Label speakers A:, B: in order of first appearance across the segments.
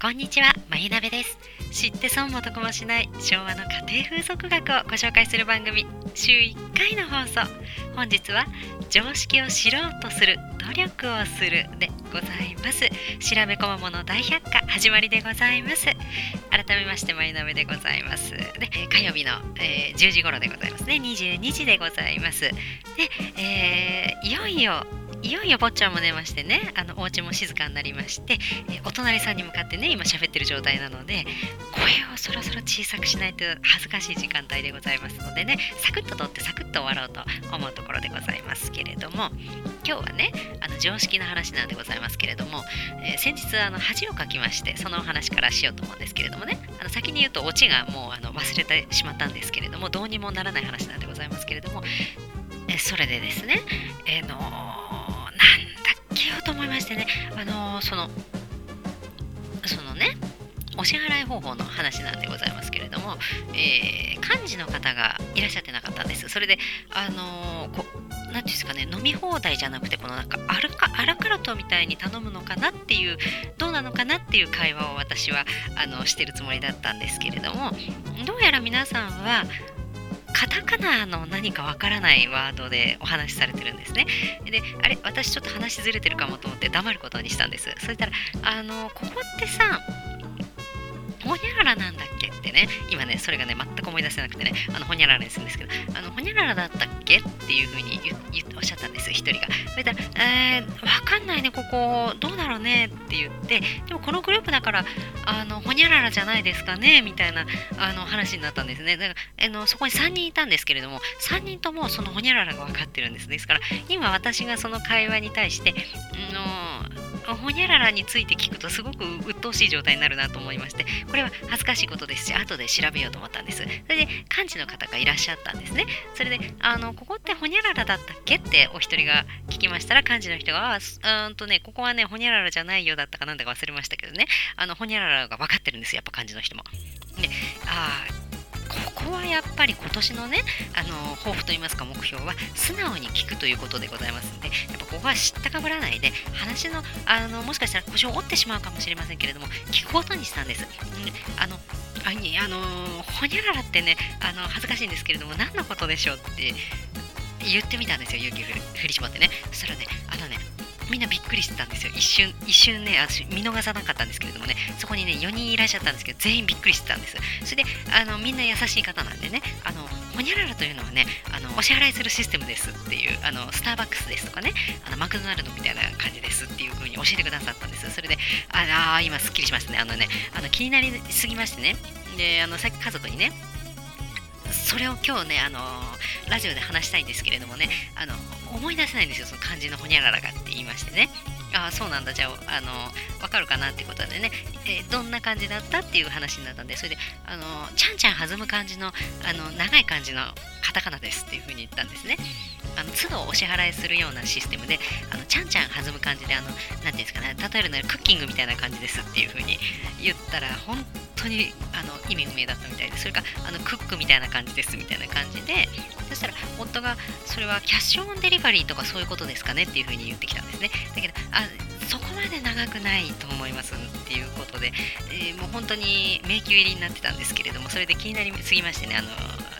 A: こんにちは、まゆなべです。知って損も得もしない昭和の家庭風俗学をご紹介する番組、週1回の放送。本日は、常識を知ろうとする、努力をするでございます。調べ込むもの大百科、始まりでございます。改めまして、まゆなべでございます。で、火曜日の、えー10時頃でございますね。22時でございます。で、えーいよいよ、いよいよ坊ちゃんも寝ましてね、あのお家も静かになりまして、えお隣さんに向かってね、今喋ってる状態なので、声をそろそろ小さくしないと恥ずかしい時間帯でございますのでね、サクッと取ってサクッと終わろうと思うところでございますけれども、今日はね、あの常識の話なんでございますけれども、えー先日あの恥をかきまして、そのお話からしようと思うんですけれどもね、あの先に言うとオチがもうあの忘れてしまったんですけれども、どうにもならない話なんでございますけれども、えそれでですね、えーのなんなんだっけよと思いましてね、あのその、そのね、お支払い方法の話なんでございますけれども、えー幹事の方がいらっしゃってなかったんです。それで、あのーこうなんていうんですかね、飲み放題じゃなくて、このなんかアルカアラカルトみたいに頼むのかなっていう、どうなのかなっていう会話を私はあのしてるつもりだったんですけれども、どうやら皆さんは、カタカナの何かわからないワードでお話しされてるんですね。で、あれ、私ちょっと話ずれてるかもと思って黙ることにしたんです。そしたら、あの、ここってさ、ほにゃららなんだっけ？ってね、今ね、それがね、全く思い出せなくてね、あの、ほにゃららにするんですけど、あの、ほにゃららだったっけっていうふうに言っておっしゃったんです、一人が。それたら、えー、わかんないね、ここ、どうだろうねって言って、でもこのグループだから、あの、ほにゃららじゃないですかね、みたいな、あの、話になったんですね。だから、あの、そこに3人いたんですけれども、3人ともそのほにゃららが分かってるんです。ですから、今私がその会話に対して、あのほにゃららについて聞くとすごく鬱陶しい状態になるなと思いましてこれは恥ずかしいことですし後で調べようと思ったんです。それで幹事の方がいらっしゃったんですね。それであのここってほにゃららだったっけってお一人が聞きましたら幹事の人がうんとねここはねほにゃららじゃないよだったかなんだか忘れましたけどね。あのほにゃららが分かってるんですよやっぱ幹事の人も。でああここはやっぱり今年のねあの抱負といいますか目標は素直に聞くということでございますのでやっぱここは知ったかぶらないで話のあのもしかしたら腰を折ってしまうかもしれませんけれども聞くことにしたんです。うんあのあいあのほにゃららってねあの恥ずかしいんですけれども何のことでしょうって言ってみたんですよ勇気振り絞ってねそしたらねあのねみんなびっくりしてたんですよ。一瞬一瞬ね私見逃さなかったんですけれどもねそこにね4人いらっしゃったんですけど全員びっくりしてたんです。それであのみんな優しい方なんでねあのほにゃららというのはねあのお支払いするシステムですっていうあのスターバックスですとかねあのマクドナルドみたいな感じですっていう風に教えてくださったんです。それでああ今すっきりしましたね。あのねあの気になりすぎましてね。であのさっき家族にねそれを今日ね、あのラジオで話したいんですけれどもね、あの思い出せないんですよ、その漢字のほにゃららがって言いましてね。ああ、そうなんだ、じゃあ、あのわかるかなってことでね、えーどんな感じだったっていう話になったんで、それで、あのちゃんちゃん弾む感じの、あの長い感じのカタカナですっていうふうに言ったんですね。あの都度お支払いするようなシステムで、あのちゃんちゃん弾む感じで、あのなんていうんですかね、例えるならクッキングみたいな感じですっていうふうに言ったら、本当にあの意味不明だったみたいで、それかあのクックみたいな感じですみたいな感じで、そしたら夫がそれはキャッシュオンデリバリーとかそういうことですかねっていうふうに言ってきたんですね。だけど、あそこまで長くないと思いますっていうことで、えーもう本当に迷宮入りになってたんですけれども、それで気になりすぎましてね、あの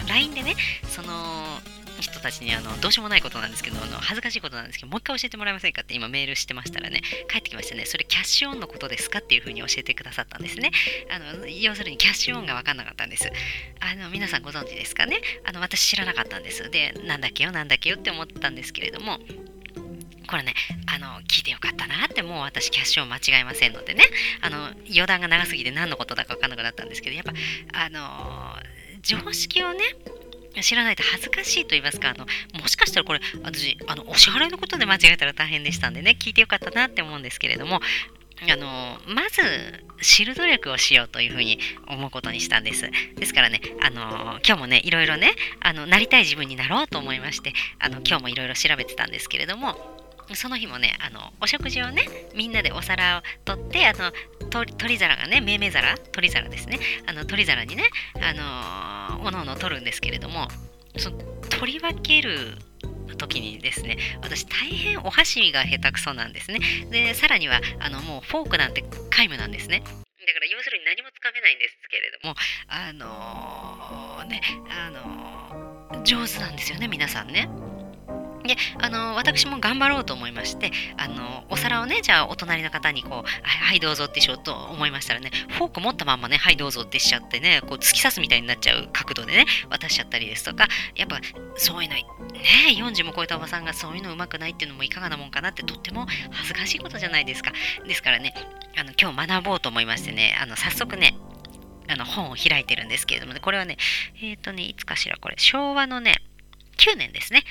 A: LINE でね、その人たちにあのどうしようもないことなんですけどあの恥ずかしいことなんですけどもう一回教えてもらえませんかって今メールしてましたらね帰ってきましたね。それキャッシュオンのことですかっていうふうに教えてくださったんですね。あの要するにキャッシュオンが分かんなかったんです。あの皆さんご存知ですかね？あの私知らなかったんです。でなんだっけよなんだっけよって思ったんですけれどもこれね、あの聞いてよかったなって、もう私、キャッシュオン間違えませんのでね、あの余談が長すぎて何のことだか分からなくなったんですけど、やっぱ、あの常識をね、知らないと恥ずかしいと言いますか、あのもしかしたらこれ、私、あのお支払いのことで間違えたら大変でしたんでね、聞いてよかったなって思うんですけれども、あのまず知る努力をしようというふうに思うことにしたんです。ですからね、あの今日もね、いろいろね、あのなりたい自分になろうと思いまして、あの今日もいろいろ調べてたんですけれども、その日もね、あのお食事をね、みんなでお皿を取って、あの取り皿がね、命名皿、取り皿ですね、あの取り皿にね、あのおのおの取るんですけれども、その取り分ける時にですね私大変お箸が下手くそなんですね。でさらにはあのもうフォークなんて皆無なんですね。だから要するに何もつかめないんですけれどもあのー、ねあのー、上手なんですよね皆さんね。であの私も頑張ろうと思いましてあのお皿をねじゃあお隣の方にこう「はいどうぞ」ってしようと思いましたらねフォーク持ったまんまね「はいどうぞ」ってしちゃってねこう突き刺すみたいになっちゃう角度でね渡しちゃったりですとかやっぱそういうのね40も超えたおばさんがそういうのうまくないっていうのもいかがなもんかなってとっても恥ずかしいことじゃないですか。ですからねあの今日学ぼうと思いましてねあの早速ねあの本を開いてるんですけれどもねこれはねえっ、ー、とねいつかしらこれ昭和のね9年ですね。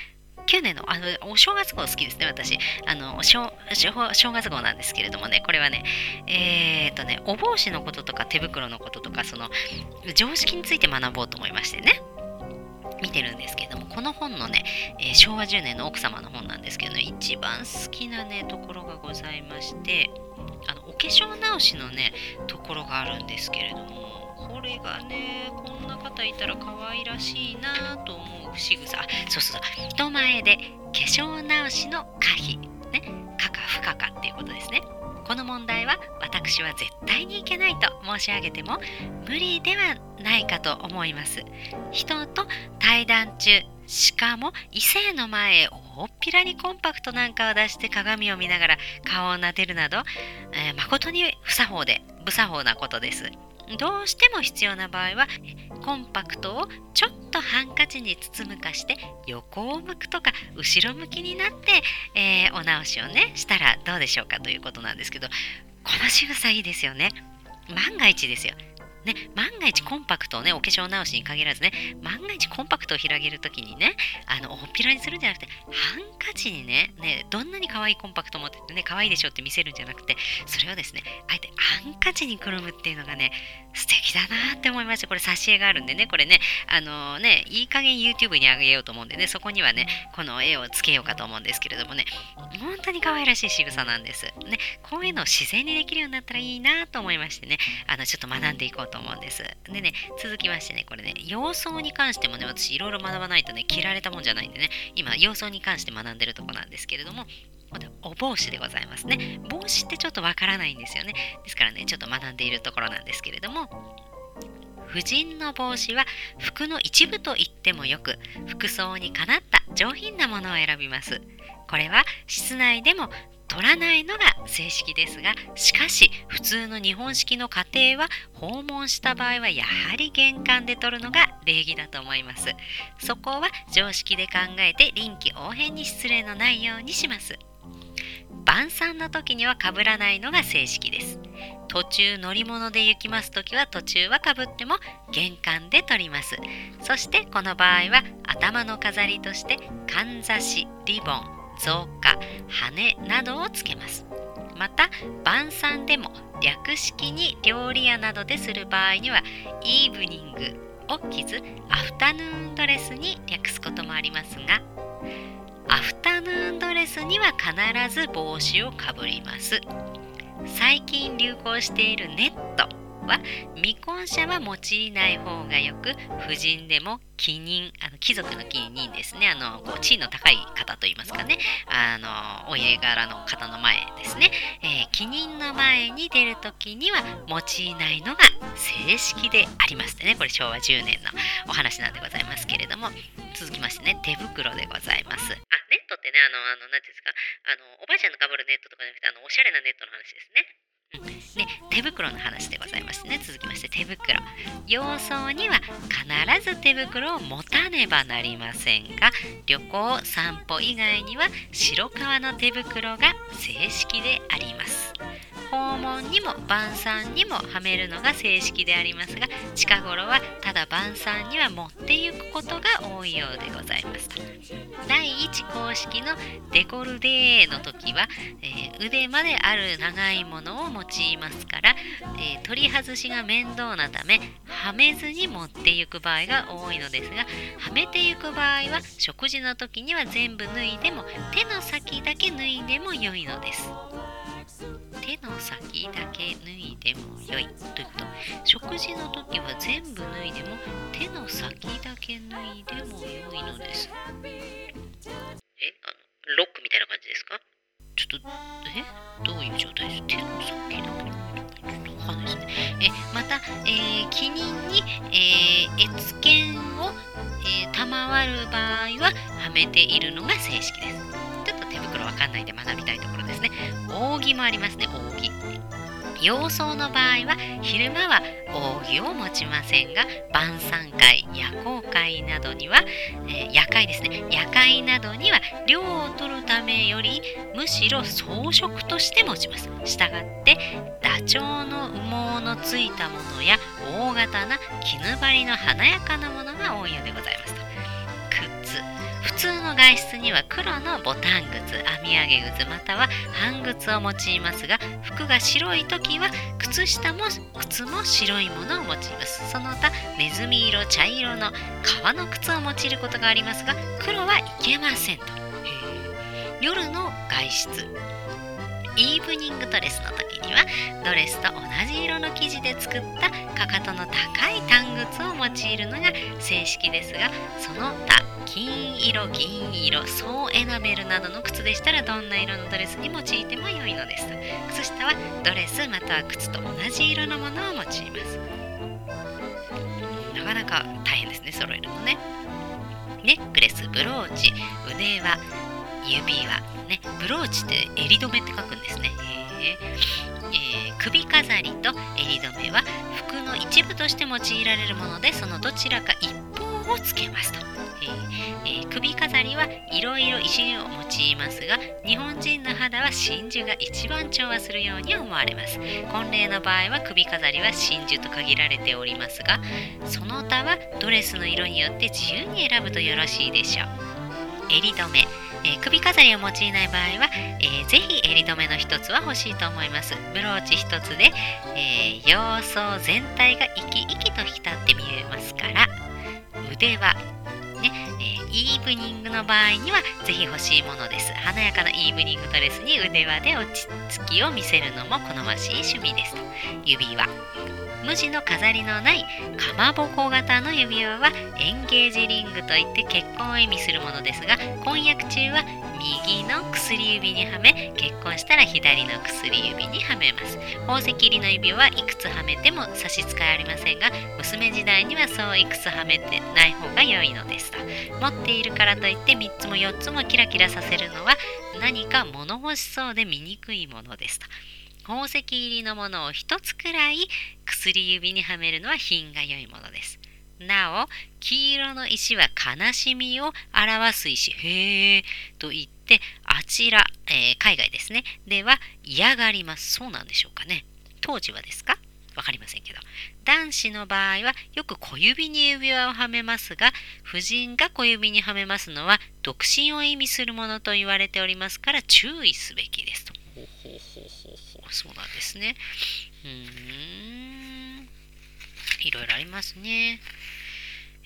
A: 9年のあのお正月号好きですね、私。あの正月号なんですけれどもね、これはね、えー、っとね、お帽子のこととか手袋のこととか、その常識について学ぼうと思いましてね。見てるんですけれども、この本のね、えー、昭和10年の奥様の本なんですけどね、一番好きなね、ところがございまして、あのお化粧直しのね、ところがあるんですけれども、これがねこんな方いたら可愛らしいなと仕草そうそうそう。人前で化粧直しの可否。ね。可か不可かっていうことですね。この問題は私は絶対にいけないと申し上げても無理ではないかと思います。人と対談中しかも異性の前へ大っぴらにコンパクトなんかを出して鏡を見ながら顔を撫でるなど、えー、誠に不作法で不作法なことです。どうしても必要な場合はコンパクトをちょっとハンカチに包むかして横を向くとか後ろ向きになって、えー、お直しをねしたらどうでしょうかということなんですけどこの仕草いいですよね。万が一ですよ。ね、万が一コンパクトをね、お化粧直しに限らずね、万が一コンパクトを広げるときにね、あの、おっぴらにするんじゃなくて、ハンカチにね、ね、どんなに可愛いコンパクト持っててね、可愛いでしょって見せるんじゃなくて、それをですね、あえてハンカチにくるむっていうのがね、素敵だなって思いました。これ挿絵があるんでね、これね、あのー、ね、いい加減 YouTube にあげようと思うんでね、そこにはね、この絵をつけようかと思うんですけれどもね、本当に可愛らしい仕草なんです。ね、こういうのを自然にできるようになったらいいなと思いましてね、あの、ちょっと学んでいこうと思うんです。でね、続きましてね、これね、様相に関してもね、私いろいろ学ばないとね、着られたもんじゃないんでね、今、様相に関して学んでるとこなんですけれども、お帽子でございますね。帽子ってちょっとわからないんですよね。ですからね、ちょっと学んでいるところなんですけれども、婦人の帽子は服の一部と言ってもよく服装にかなった上品なものを選びますこれは室内でも取らないのが正式ですがしかし普通の日本式の家庭は訪問した場合はやはり玄関で取るのが礼儀だと思います。そこは常識で考えて臨機応変に失礼のないようにします。晩餐の時にはかぶらないのが正式です。途中乗り物で行きます時は途中はかぶっても玄関で取ります。そしてこの場合は頭の飾りとしてかんざしリボン。増加羽などをつけます。また晩餐でも略式に料理屋などでする場合にはイーブニングを着ずアフタヌーンドレスに略すこともありますがアフタヌーンドレスには必ず帽子をかぶります。最近流行しているネットは未婚者は用いない方がよく婦人でも貴人あの貴族の貴人ですね。あのこう地位の高い方といいますかね。あのお家柄の方の前ですね、えー、貴人の前に出る時には用いないのが正式でありますね。これ昭和10年のお話なんでございますけれども。続きましてね手袋でございます。あネットってねあの何ていうんですか。あのおばあちゃんのかぶるネットとかじゃなくてあのおしゃれなネットの話ですね。で手袋の話でございましてね。続きまして手袋。洋装には必ず手袋を持たねばなりませんが旅行散歩以外には白革の手袋が正式であります。訪問にも晩餐にもはめるのが正式でありますが近頃はただ晩餐には持っていくことが多いようでございます第1公式のデコルデーの時は、えー、腕まである長いものを用いますから、えー、取り外しが面倒なためはめずに持っていく場合が多いのですがはめていく場合は食事の時には全部脱いでも手の先だけ脱いでも良いのです。手の先だけ脱いでもよいと。いうこと食事の時は全部脱いでも手の先だけ脱いでもよいのです。えあのロックみたいな感じですか？ちょっとえ？どういう状態です？手の先だけちょっとわか。んないですね。えまた、えー、記人に、えー、越見を、えー、賜る場合ははめているのが正式ですちょっと手袋わかんないで学びたいところですね。扇もありますね扇。洋装の場合は昼間は扇を持ちませんが晩餐会夜行会などには、えー、夜会ですね。夜会などには量を取るためよりむしろ装飾として持ちます。したがってダチョウの羽毛のついたものや大型な絹張りの華やかなものが多いようでございますと。普通の外出には黒のボタン靴編み上げ靴または半靴を用いますが服が白い時は靴下も靴も白いものを用います。その他ネズミ色茶色の革の靴を用いることがありますが黒はいけませんと。夜の外出。イーブニングドレスの時にはドレスと同じ色の生地で作ったかかとの高い短靴を用いるのが正式ですがその他金色銀色総エナメルなどの靴でしたらどんな色のドレスに用いても良いのです。靴下はドレスまたは靴と同じ色のものを用いますなかなか大変ですね揃えるのね。ネックレスブローチ腕輪指輪。ねブローチって襟止めって書くんですね。えー、首飾りと襟止めは服の一部として用いられるものでそのどちらか一方をつけますと、えー。えー、首飾りはいろいろ石を用いますが日本人の肌は真珠が一番調和するように思われます。婚礼の場合は首飾りは真珠と限られておりますがその他はドレスの色によって自由に選ぶとよろしいでしょう。襟止めえー、首飾りを用いない場合は、えー、ぜひ襟留めの一つは欲しいと思います。ブローチ一つで、えー、様相全体が生き生きと浸って見えますから、腕は、ねえー、イーブニングの場合にはぜひ欲しいものです。華やかなイーブニングドレスに腕輪で落ち着きを見せるのも好ましい趣味ですと。指輪。無地の飾りのないかまぼこ型の指輪はエンゲージリングといって結婚を意味するものですが婚約中は右の薬指にはめ結婚したら左の薬指にはめます。宝石入りの指輪はいくつはめても差し支えありませんが娘時代にはそういくつはめてない方が良いのですと。持っているからといって3つも4つもキラキラさせるのは何か物欲しそうで醜いものですと。宝石入りのものを1つくらい薬指にはめるのは品が良いものです。なお、黄色の石は悲しみを表す石。へえと言って、あちら、えー、海外ですね。では嫌がります。そうなんでしょうかね。当時はですか？わかりませんけど。男子の場合はよく小指に指輪をはめますが、婦人が小指にはめますのは独身を意味するものと言われておりますから注意すべきですと。ほうほうほうほう。そうなんですね。うん。いろいろありますね。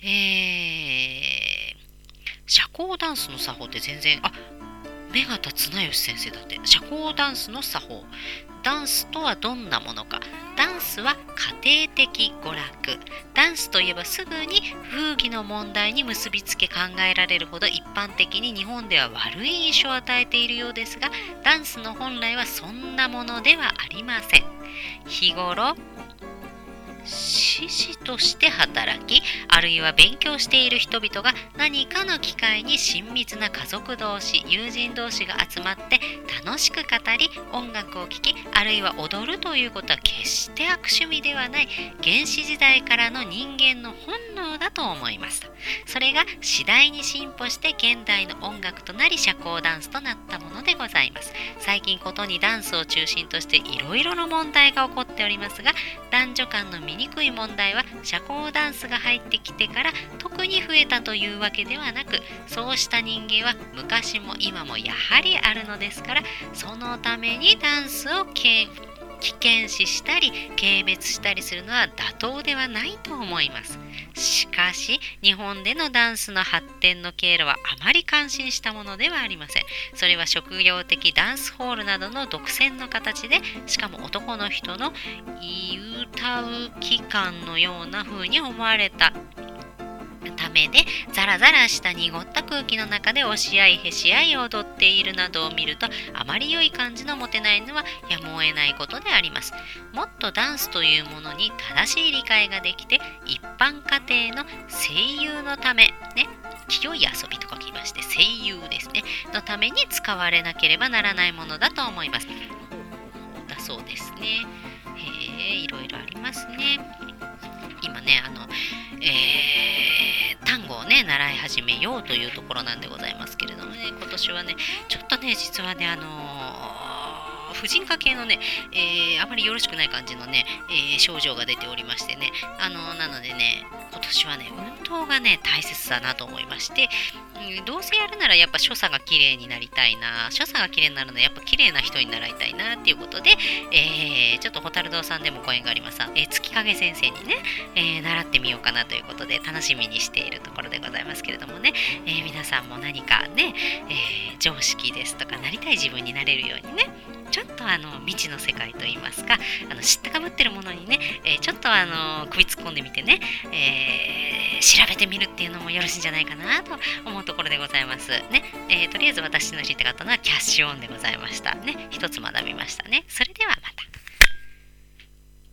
A: えー、社交ダンスの作法って全然、あ目形綱吉先生だって。社交ダンスの作法。ダンスとはどんなものか。ダンスは家庭的娯楽。ダンスといえばすぐに風紀の問題に結びつけ考えられるほど一般的に日本では悪い印象を与えているようですが、ダンスの本来はそんなものではありません。日頃、獅子として働きあるいは勉強している人々が何かの機会に親密な家族同士友人同士が集まって楽しく語り音楽を聴きあるいは踊るということは決して悪趣味ではない原始時代からの人間の本能だと思いますそれが次第に進歩して現代の音楽となり社交ダンスとなったものでございます。最近ことにダンスを中心としていろいろな問題が起こっておりますが男女間のにくい問題は社交ダンスが入ってきてから特に増えたというわけではなくそうした人間は昔も今もやはりあるのですからそのためにダンスを危険視したり軽蔑したりするのは妥当ではないと思います。しかし日本でのダンスの発展の経路はあまり感心したものではありません。それは職業的ダンスホールなどの独占の形でしかも男の人の言う期間のような風に思われた。目でザラザラした濁った空気の中で押し合いへし合い踊っているなどを見るとあまり良い感じの持てないのはやむを得ないことであります。もっとダンスというものに正しい理解ができて一般家庭の声優のためね清い遊びと書きまして声優ですねのために使われなければならないものだと思います。だそうですね。へえいろいろありますね。今ねあのえー、ね習い始めようというところなんでございますけれどもね今年はねちょっとね実はねあのー、婦人科系のね、えー、あまりよろしくない感じのね、えー、症状が出ておりましてね、あの、なのでね、今年はね、運動がね、大切だなと思いまして、うん、どうせやるならやっぱ所作が綺麗になりたいな、所作が綺麗になるのはやっぱ綺麗な人になりたいなっていうことで、えー、ちょっと蛍堂さんでもご縁があります、えー、月影先生にね、えー、習ってみようかなということで楽しみにしているところでございますけれどもね、えー、皆さんも何かね、えー、常識ですとかなりたい自分になれるようにね、ちょっとあの未知の世界といいますかあの知ったかぶってるものにね、えー、ちょっとあの首突っ込んでみてね、えー、調べてみるっていうのもよろしいんじゃないかなと思うところでございます。ねえー、とりあえず私の知りたかったのはキャッシュオンでございました。ね、一つ学びましたね。それではまた。